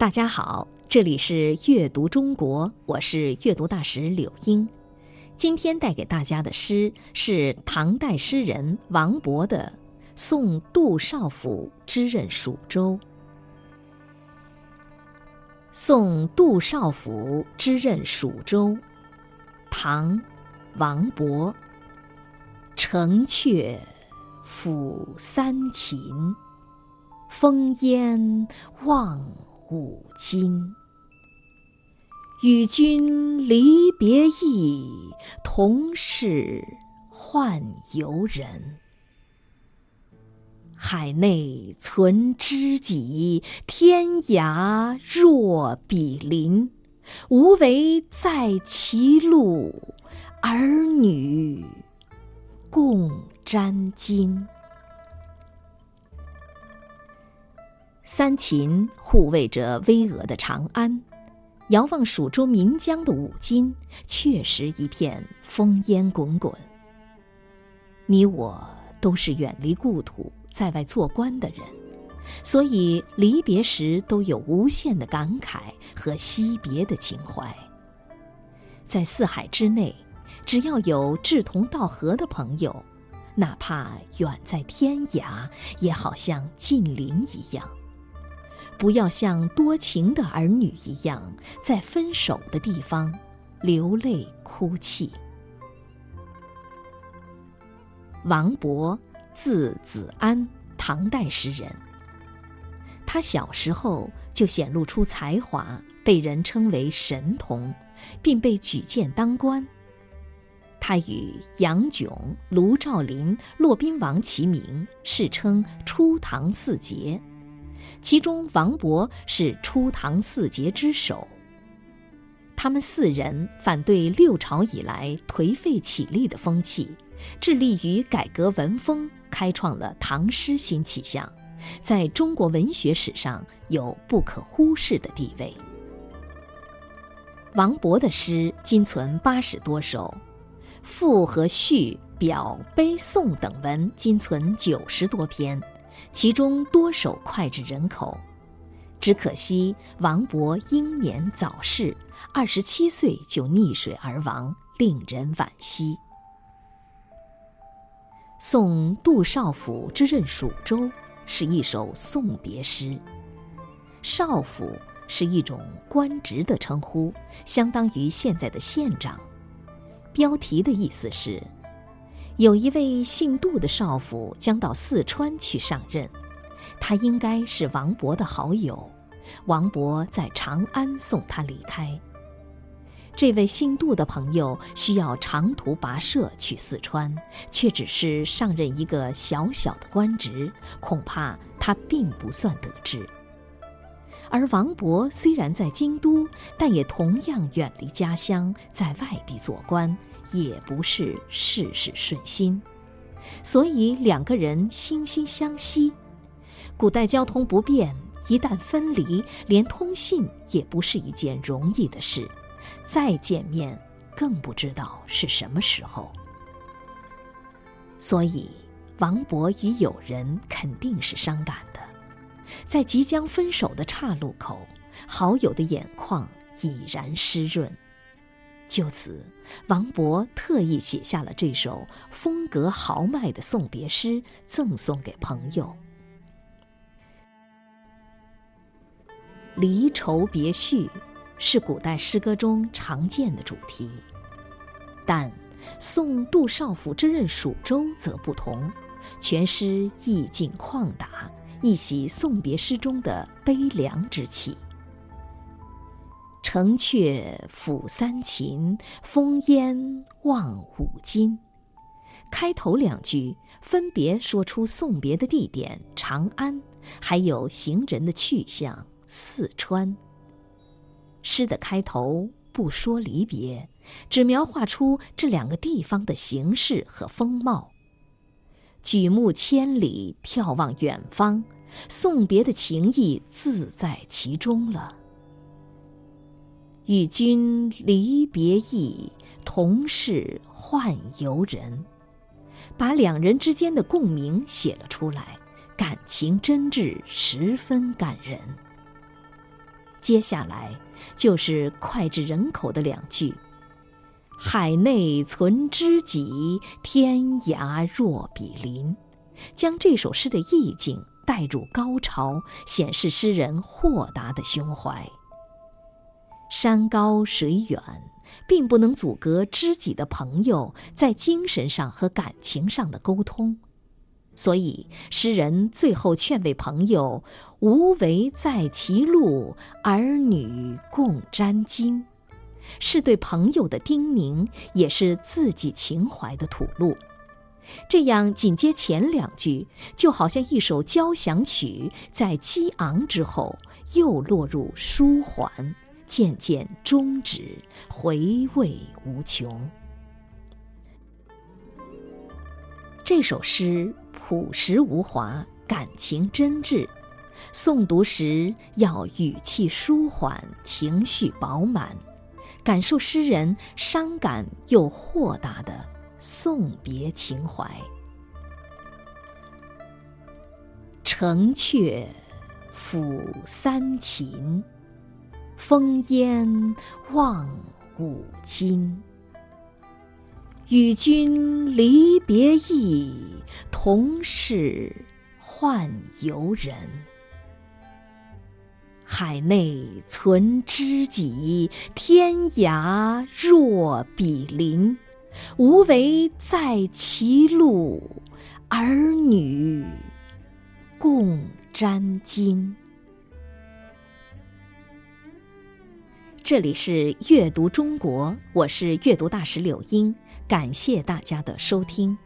大家好，这里是阅读中国，我是阅读大使柳英。今天带给大家的诗是唐代诗人王勃的《送杜少府之任蜀州》。送杜少府之任蜀州，唐，王勃。城阙辅三秦，风烟望。五津，与君离别意，同是宦游人。海内存知己，天涯若比邻。无为在歧路，儿女共沾巾。三秦护卫着巍峨的长安，遥望蜀州岷江的五津，确实一片烽烟滚滚。你我都是远离故土，在外做官的人，所以离别时都有无限的感慨和惜别的情怀。在四海之内，只要有志同道合的朋友，哪怕远在天涯，也好像近邻一样。不要像多情的儿女一样，在分手的地方流泪哭泣。王勃，字子安，唐代诗人。他小时候就显露出才华，被人称为神童，并被举荐当官。他与杨炯、卢照邻、骆宾王齐名，世称初唐四杰。其中，王勃是初唐四杰之首。他们四人反对六朝以来颓废起立的风气，致力于改革文风，开创了唐诗新气象，在中国文学史上有不可忽视的地位。王勃的诗今存八十多首，赋和序、表、碑、颂等文今存九十多篇。其中多首脍炙人口，只可惜王勃英年早逝，二十七岁就溺水而亡，令人惋惜。《送杜少府之任蜀州》是一首送别诗。少府是一种官职的称呼，相当于现在的县长。标题的意思是。有一位姓杜的少府将到四川去上任，他应该是王勃的好友。王勃在长安送他离开。这位姓杜的朋友需要长途跋涉去四川，却只是上任一个小小的官职，恐怕他并不算得志。而王勃虽然在京都，但也同样远离家乡，在外地做官。也不是事事顺心，所以两个人惺惺相惜。古代交通不便，一旦分离，连通信也不是一件容易的事。再见面，更不知道是什么时候。所以，王勃与友人肯定是伤感的。在即将分手的岔路口，好友的眼眶已然湿润。就此，王勃特意写下了这首风格豪迈的送别诗，赠送给朋友。离愁别绪是古代诗歌中常见的主题，但《送杜少府之任蜀州》则不同，全诗意境旷达，一袭送别诗中的悲凉之气。城阙辅三秦，风烟望五津。开头两句分别说出送别的地点长安，还有行人的去向四川。诗的开头不说离别，只描画出这两个地方的形势和风貌。举目千里，眺望远方，送别的情意自在其中了。与君离别意，同是宦游人。把两人之间的共鸣写了出来，感情真挚，十分感人。接下来就是脍炙人口的两句：“海内存知己，天涯若比邻。”将这首诗的意境带入高潮，显示诗人豁达的胸怀。山高水远，并不能阻隔知己的朋友在精神上和感情上的沟通，所以诗人最后劝慰朋友：“无为在歧路，儿女共沾巾。”是对朋友的叮咛，也是自己情怀的吐露。这样紧接前两句，就好像一首交响曲，在激昂之后又落入舒缓，渐渐终止，回味无穷。这首诗朴实无华，感情真挚，诵读时要语气舒缓，情绪饱满，感受诗人伤感又豁达的。送别情怀，城阙辅三秦，烽烟望五津。与君离别意，同是宦游人。海内存知己，天涯若比邻。无为在歧路，儿女共沾巾。这里是阅读中国，我是阅读大使柳英，感谢大家的收听。